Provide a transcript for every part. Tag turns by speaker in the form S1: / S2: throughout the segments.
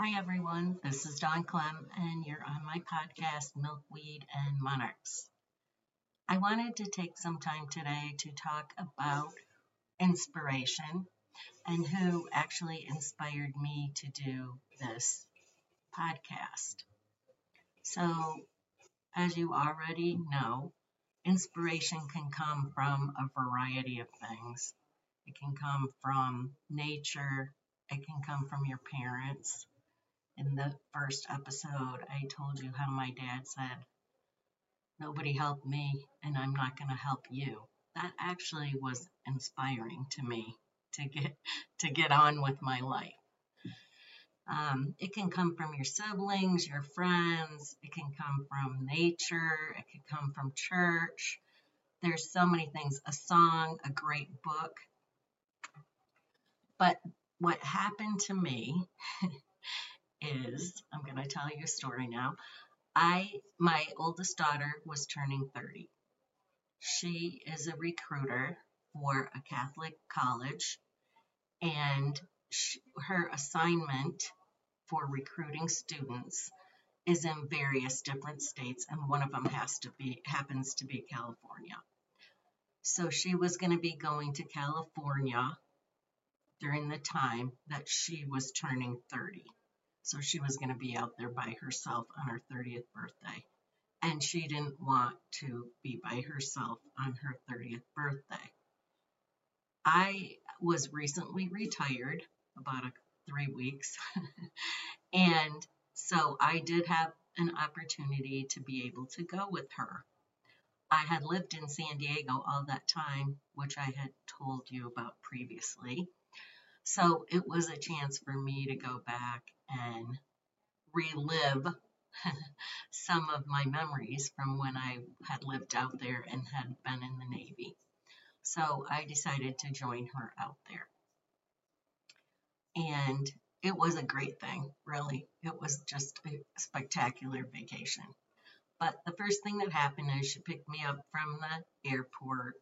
S1: Hi, everyone. This is Dawn Clem, and you're on my podcast, Milkweed and Monarchs. I wanted to take some time today to talk about inspiration and who actually inspired me to do this podcast. So, as you already know, inspiration can come from a variety of things. It can come from nature, it can come from your parents, in the first episode, I told you how my dad said, Nobody helped me, and I'm not going to help you. That actually was inspiring to me to get to get on with my life. Um, it can come from your siblings, your friends. It can come from nature. It can come from church. There's so many things. A song, a great book. But what happened to me is I'm going to tell you a story now. I my oldest daughter was turning 30. She is a recruiter for a Catholic college and she, her assignment for recruiting students is in various different states and one of them has to be happens to be California. So she was going to be going to California during the time that she was turning 30. So she was going to be out there by herself on her 30th birthday. And she didn't want to be by herself on her 30th birthday. I was recently retired, about a, three weeks. and so I did have an opportunity to be able to go with her. I had lived in San Diego all that time, which I had told you about previously. So it was a chance for me to go back and relive some of my memories from when I had lived out there and had been in the Navy. So I decided to join her out there. And it was a great thing, really. It was just a spectacular vacation. But the first thing that happened is she picked me up from the airport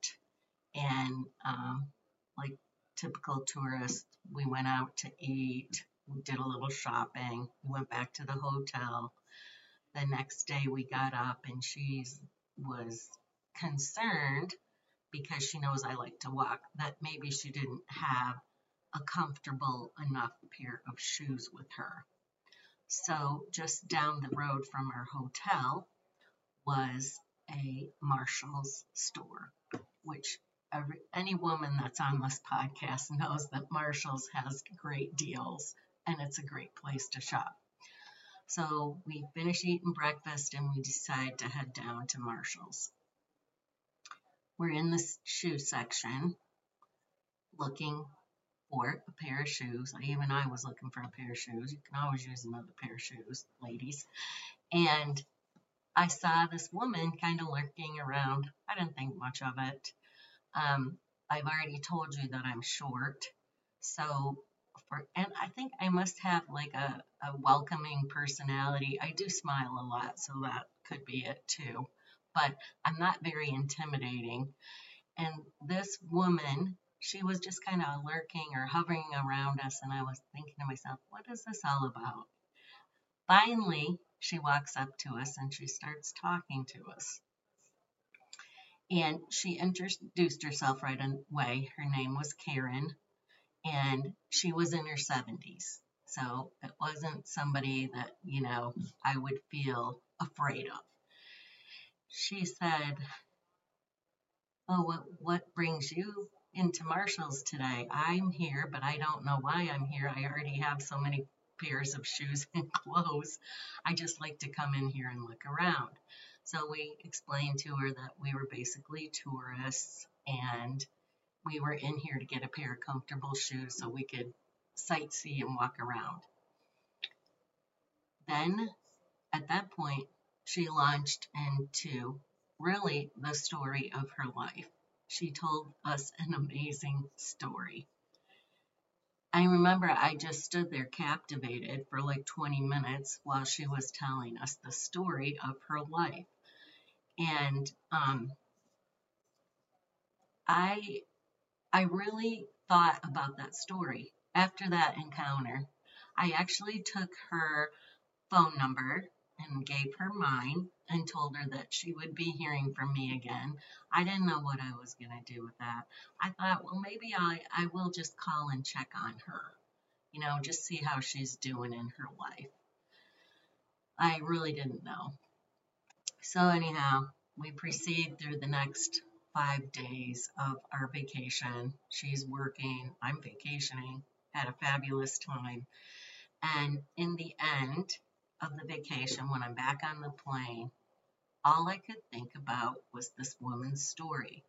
S1: and, um, like typical tourist, we went out to eat we did a little shopping. We went back to the hotel. The next day we got up and she was concerned because she knows I like to walk that maybe she didn't have a comfortable enough pair of shoes with her. So just down the road from our hotel was a Marshall's store, which every, any woman that's on this podcast knows that Marshall's has great deals and it's a great place to shop. So we finish eating breakfast and we decide to head down to Marshall's. We're in the shoe section looking for a pair of shoes. Even I was looking for a pair of shoes. You can always use another pair of shoes, ladies. And I saw this woman kind of lurking around. I didn't think much of it. Um, I've already told you that I'm short. So for, and I think I must have like a, a welcoming personality. I do smile a lot, so that could be it too. But I'm not very intimidating. And this woman, she was just kind of lurking or hovering around us, and I was thinking to myself, what is this all about? Finally, she walks up to us and she starts talking to us. And she introduced herself right away. Her name was Karen and she was in her 70s. So it wasn't somebody that, you know, I would feel afraid of. She said, Oh, what, what brings you into Marshall's today? I'm here, but I don't know why I'm here. I already have so many pairs of shoes and clothes. I just like to come in here and look around. So we explained to her that we were basically tourists and we were in here to get a pair of comfortable shoes so we could sightsee and walk around. Then, at that point, she launched into really the story of her life. She told us an amazing story. I remember I just stood there captivated for like 20 minutes while she was telling us the story of her life. And um, I I really thought about that story. After that encounter, I actually took her phone number and gave her mine and told her that she would be hearing from me again. I didn't know what I was going to do with that. I thought, well, maybe I, I will just call and check on her, you know, just see how she's doing in her life. I really didn't know. So, anyhow, we proceed through the next five days of our vacation. She's working, I'm vacationing, had a fabulous time. And in the end, of the vacation, when I'm back on the plane, all I could think about was this woman's story.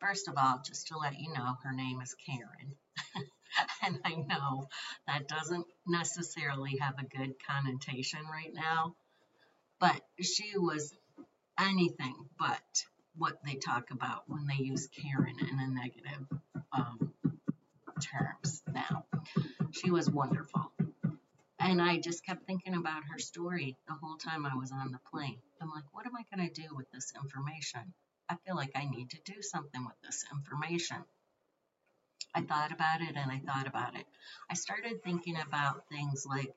S1: First of all, just to let you know, her name is Karen. and I know that doesn't necessarily have a good connotation right now, but she was anything but what they talk about when they use Karen in a negative um, terms now. She was wonderful. And I just kept thinking about her story the whole time I was on the plane. I'm like, what am I going to do with this information? I feel like I need to do something with this information. I thought about it and I thought about it. I started thinking about things like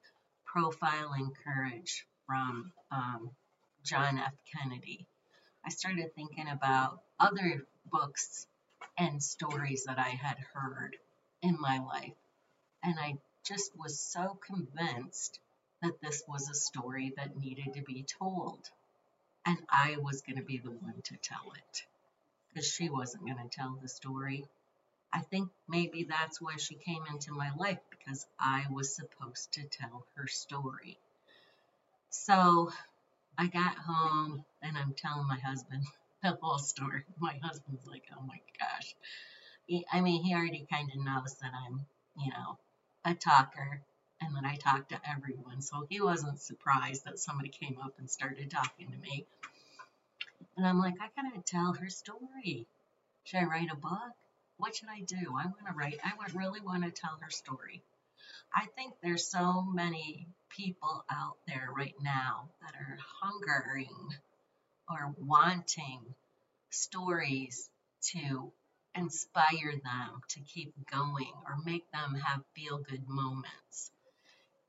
S1: profiling courage from um, John F. Kennedy. I started thinking about other books and stories that I had heard in my life. And I just was so convinced that this was a story that needed to be told. And I was going to be the one to tell it because she wasn't going to tell the story. I think maybe that's why she came into my life because I was supposed to tell her story. So I got home and I'm telling my husband the whole story. My husband's like, oh my gosh. He, I mean, he already kind of knows that I'm, you know, a talker and that I talk to everyone. So he wasn't surprised that somebody came up and started talking to me. And I'm like, I gotta tell her story. Should I write a book? What should I do? I want to write, I would really want to tell her story. I think there's so many people out there right now that are hungering or wanting stories to inspire them to keep going or make them have feel good moments.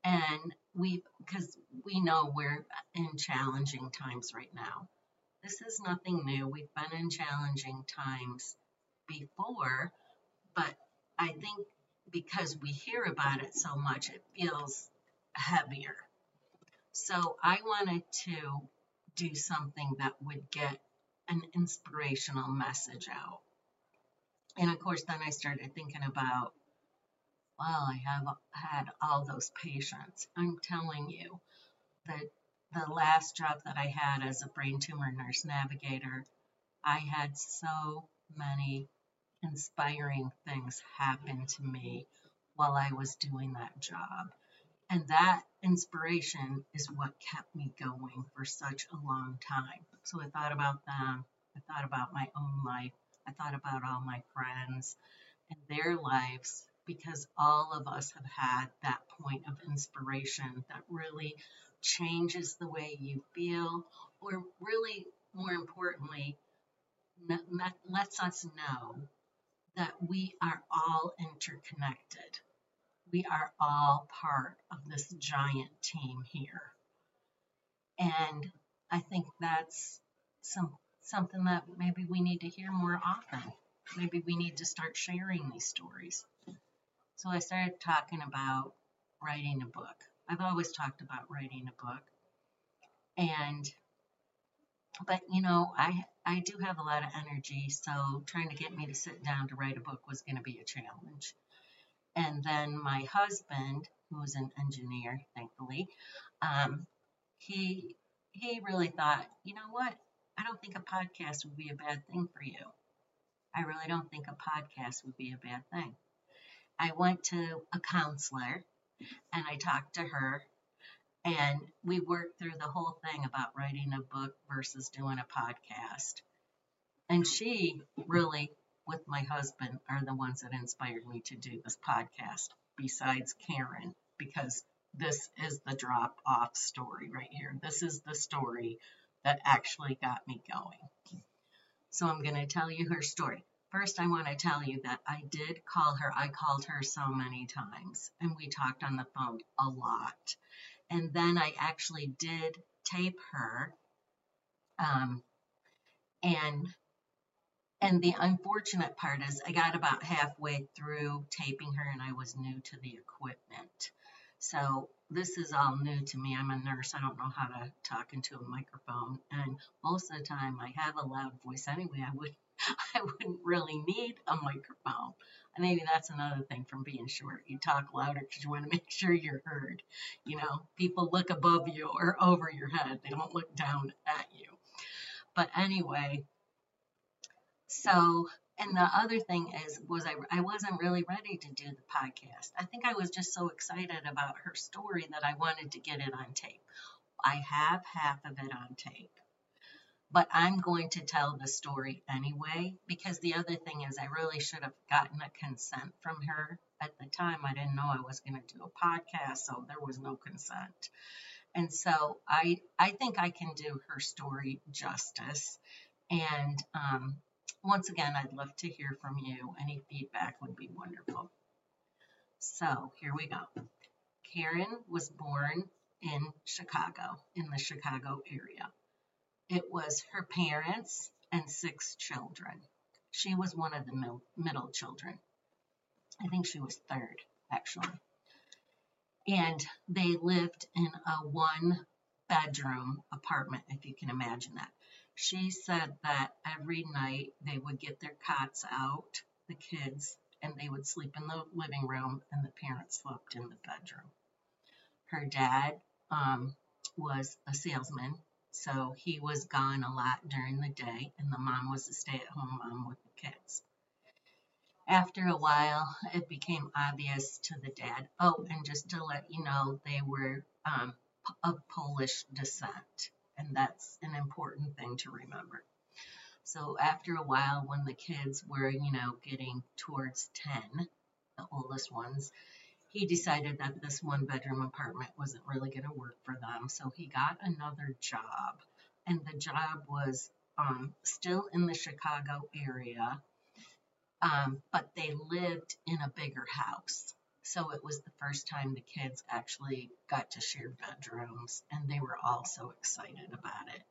S1: And we, because we know we're in challenging times right now. This is nothing new. We've been in challenging times before, but I think because we hear about it so much, it feels heavier. So I wanted to do something that would get an inspirational message out. And of course, then I started thinking about, well, I have had all those patients. I'm telling you that the last job that I had as a brain tumor nurse navigator, I had so many inspiring things happen to me while I was doing that job. And that inspiration is what kept me going for such a long time. So I thought about them. I thought about my own life. I thought about all my friends and their lives because all of us have had that point of inspiration that really changes the way you feel, or really, more importantly, lets us know that we are all interconnected. We are all part of this giant team here. And I think that's some something that maybe we need to hear more often. Maybe we need to start sharing these stories. So I started talking about writing a book. I've always talked about writing a book. And but you know, I I do have a lot of energy, so trying to get me to sit down to write a book was going to be a challenge. And then my husband, who was an engineer, thankfully, um, he he really thought, you know what? I don't think a podcast would be a bad thing for you. I really don't think a podcast would be a bad thing. I went to a counselor and I talked to her and we worked through the whole thing about writing a book versus doing a podcast. And she really, with my husband, are the ones that inspired me to do this podcast, besides Karen, because this is the drop off story right here. This is the story that actually got me going. So I'm going to tell you her story. First, I want to tell you that I did call her. I called her so many times and we talked on the phone a lot. And then I actually did tape her. Um, and and the unfortunate part is I got about halfway through taping her and I was new to the equipment. So this is all new to me. I'm a nurse. I don't know how to talk into a microphone. And most of the time I have a loud voice anyway. I would I wouldn't really need a microphone. And maybe that's another thing from being short. You talk louder because you want to make sure you're heard. You know, people look above you or over your head. They don't look down at you. But anyway, so, and the other thing is, was I, I wasn't really ready to do the podcast. I think I was just so excited about her story that I wanted to get it on tape. I have half of it on tape, but I'm going to tell the story anyway because the other thing is, I really should have gotten a consent from her. At the time, I didn't know I was going to do a podcast, so there was no consent. And so I, I think I can do her story justice. And um, once again, I'd love to hear from you. Any feedback would be wonderful. So here we go. Karen was born in Chicago, in the Chicago area. It was her parents and six children. She was one of the middle children. I think she was third, actually. And they lived in a one bedroom apartment, if you can imagine that. She said that every night they would get their cots out, the kids, and they would sleep in the living room, and the parents slept in the bedroom. Her dad um, was a salesman, so he was gone a lot during the day, and the mom was a stay at home mom with the kids. After a while, it became obvious to the dad. Oh, and just to let you know, they were um, of Polish descent and that's an important thing to remember. So after a while, when the kids were, you know, getting towards 10, the oldest ones, he decided that this one bedroom apartment wasn't really going to work for them. So he got another job. And the job was um, still in the Chicago area, um, but they lived in a bigger house. So it was the first time the kids actually got to share bedrooms, and they were all so excited about it.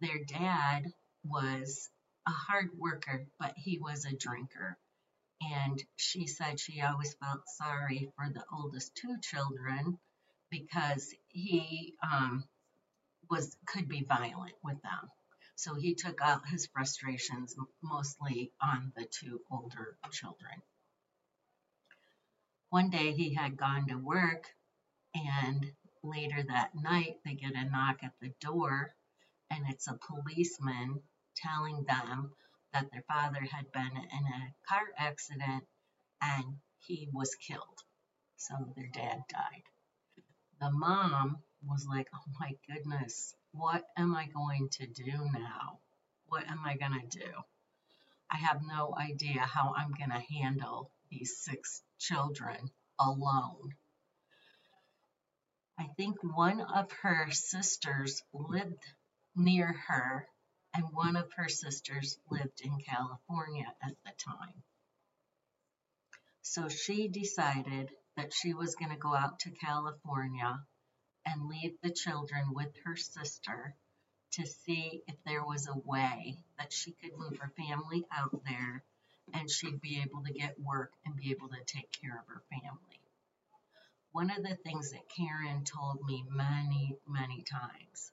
S1: Their dad was a hard worker, but he was a drinker. And she said she always felt sorry for the oldest two children because he um, was could be violent with them. So he took out his frustrations mostly on the two older children. One day he had gone to work, and later that night they get a knock at the door, and it's a policeman telling them that their father had been in a car accident and he was killed. So their dad died. The mom was like, Oh my goodness, what am I going to do now? What am I going to do? I have no idea how I'm going to handle these six children alone. I think one of her sisters lived near her, and one of her sisters lived in California at the time. So she decided that she was going to go out to California and leave the children with her sister to see if there was a way that she could move her family out there and she'd be able to get work and be able to take care of her family. One of the things that Karen told me many, many times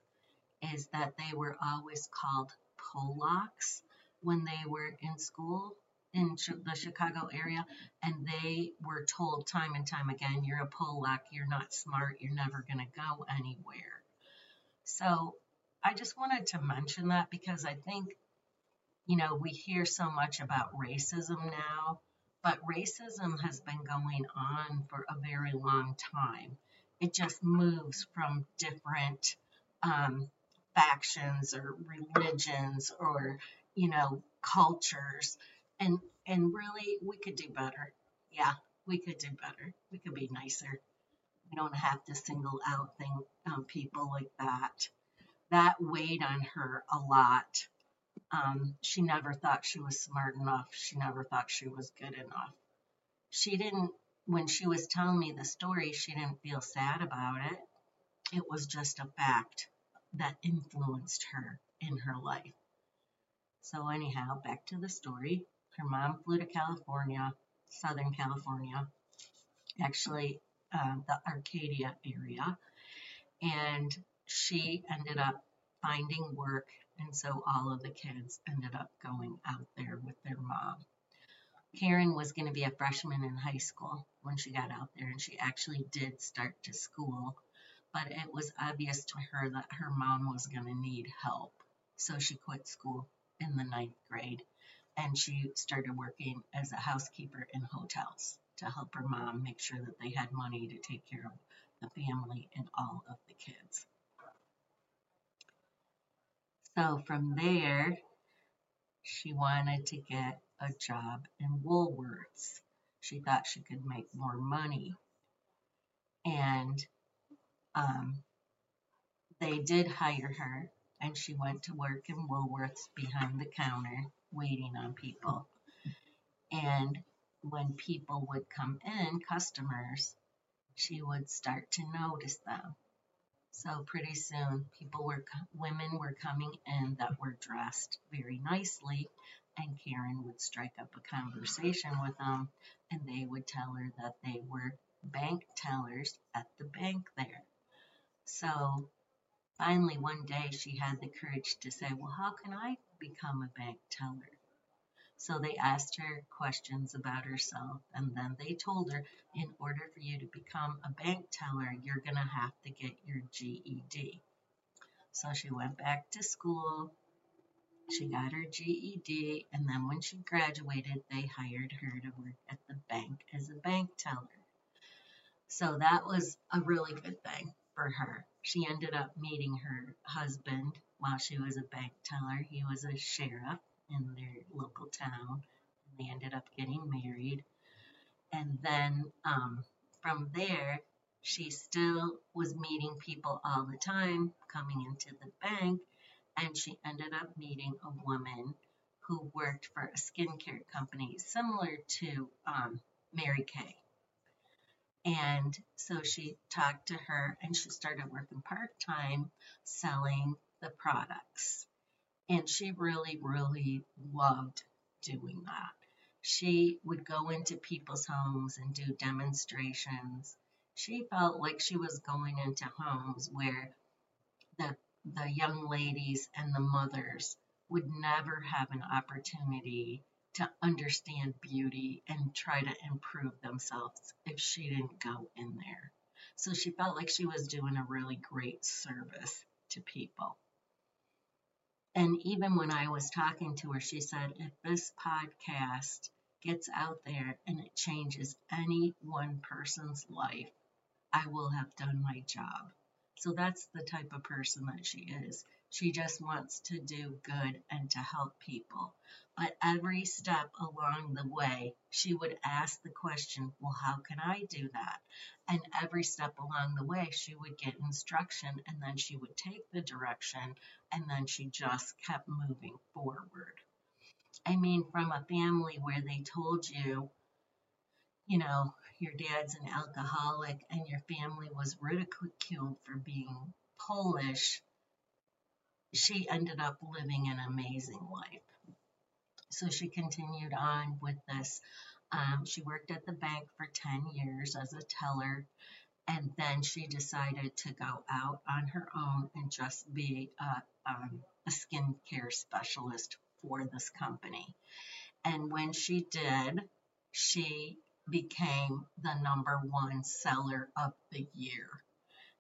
S1: is that they were always called Polacks when they were in school in the Chicago area, and they were told time and time again, You're a Polack, you're not smart, you're never going to go anywhere. So I just wanted to mention that because I think you know, we hear so much about racism now, but racism has been going on for a very long time. It just moves from different um, factions or religions or, you know, cultures. And, and really, we could do better. Yeah, we could do better. We could be nicer. We don't have to single out thing, um, people like that. That weighed on her a lot Um, she never thought she was smart enough. She never thought she was good enough. She didn't, when she was telling me the story, she didn't feel sad about it. It was just a fact that influenced her in her life. So, anyhow, back to the story. Her mom flew to California, Southern California, actually, uh, the Arcadia area, and she ended up finding work, and so all of the kids ended up going out there with their mom. Karen was going to be a freshman in high school when she got out there, and she actually did start to school, but it was obvious to her that her mom was going to need help. So she quit school in the ninth grade and she started working as a housekeeper in hotels to help her mom make sure that they had money to take care of the family and all of the kids. So from there, she wanted to get a job in Woolworths. She thought she could make more money. And um, they did hire her, and she went to work in Woolworths behind the counter waiting on people. And when people would come in, customers, she would start to notice them. So pretty soon, people were, women were coming in that were dressed very nicely, and Karen would strike up a conversation with them, and they would tell her that they were bank tellers at the bank there. So finally, one day, she had the courage to say, Well, how can I become a bank teller? So they asked her questions about herself, and then they told her, in order for you to become a bank teller, you're going to have to get your GED. So she went back to school, she got her GED, and then when she graduated, they hired her to work at the bank as a bank teller. So that was a really good thing for her. She ended up meeting her husband while she was a bank teller. He was a sheriff in their local town. And they ended up getting married. And then um, from there, she still was meeting people all the time coming into the bank. And she ended up meeting a woman who worked for a skincare company similar to um, Mary Kay. And so she talked to her and she started working part time selling the products. And she really, really loved doing that. She would go into people's homes and do demonstrations. She felt like she was going into homes where the, the young ladies and the mothers would never have an opportunity to understand beauty and try to improve themselves if she didn't go in there. So she felt like she was doing a really great service to people. And even when I was talking to her, she said, if this podcast gets out there and it changes any one person's life, I will have done my job. So that's the type of person that she is. She just wants to do good and to help people. But every step along the way, she would ask the question, Well, how can I do that? And every step along the way, she would get instruction and then she would take the direction and then she just kept moving forward. I mean, from a family where they told you, you know, your dad's an alcoholic and your family was ridiculed for being Polish she ended up living an amazing life. So she continued on with this. Um, she worked at the bank for 10 years as a teller, and then she decided to go out on her own and just be a, um, a skincare specialist for this company. And when she did, she became the number one seller of the year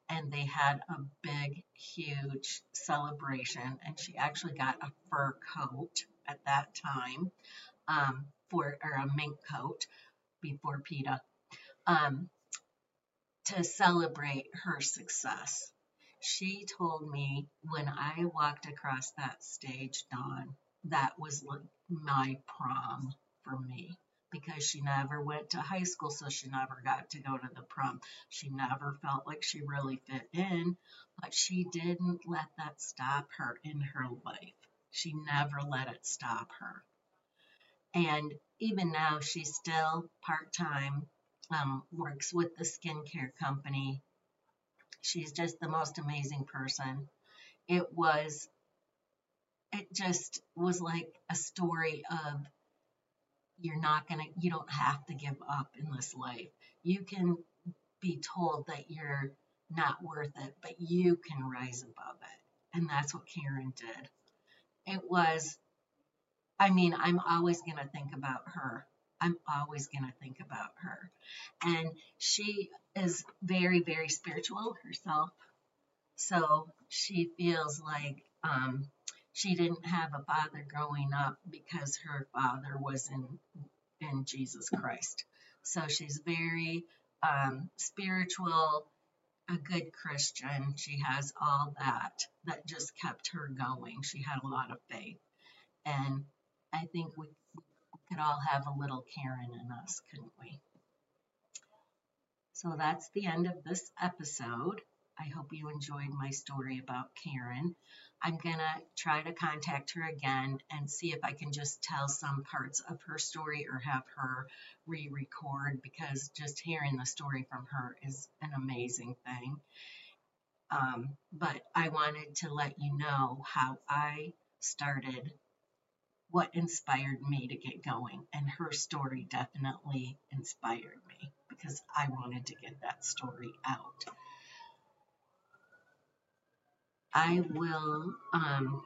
S1: and they had a big, huge celebration. And she actually got a fur coat at that time, um, for or a mink coat before PETA, um, to celebrate her success. She told me when I walked across that stage, Dawn, that was like my prom for me because she never went to high school, so she never got to go to the prom. She never felt like she really fit in, but she didn't let that stop her in her life. She never let it stop her. And even now, she's still part time, um, works with the skincare company. She's just the most amazing person. It was, it just was like a story of you're not going to, you don't have to give up in this life. You can be told that you're not worth it, but you can rise above it. And that's what Karen did. It was, I mean, I'm always going to think about her. I'm always going to think about her. And she is very, very spiritual herself. So she feels like um, she didn't have a father growing up because her father was in in Jesus Christ. So she's very um, spiritual, a good Christian. She has all that that just kept her going. She had a lot of faith, and I think we, we could all have a little Karen in us, couldn't we? So that's the end of this episode. I hope you enjoyed my story about Karen. I'm going to try to contact her again and see if I can just tell some parts of her story or have her re record because just hearing the story from her is an amazing thing. Um, but I wanted to let you know how I started, what inspired me to get going. And her story definitely inspired me because I wanted to get that story out. I will um,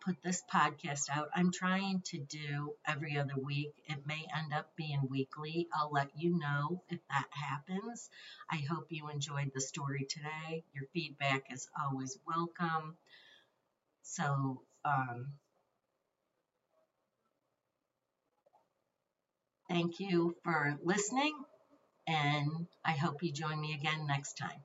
S1: put this podcast out. I'm trying to do every other week. It may end up being weekly. I'll let you know if that happens. I hope you enjoyed the story today. Your feedback is always welcome. So, um, thank you for listening, and I hope you join me again next time.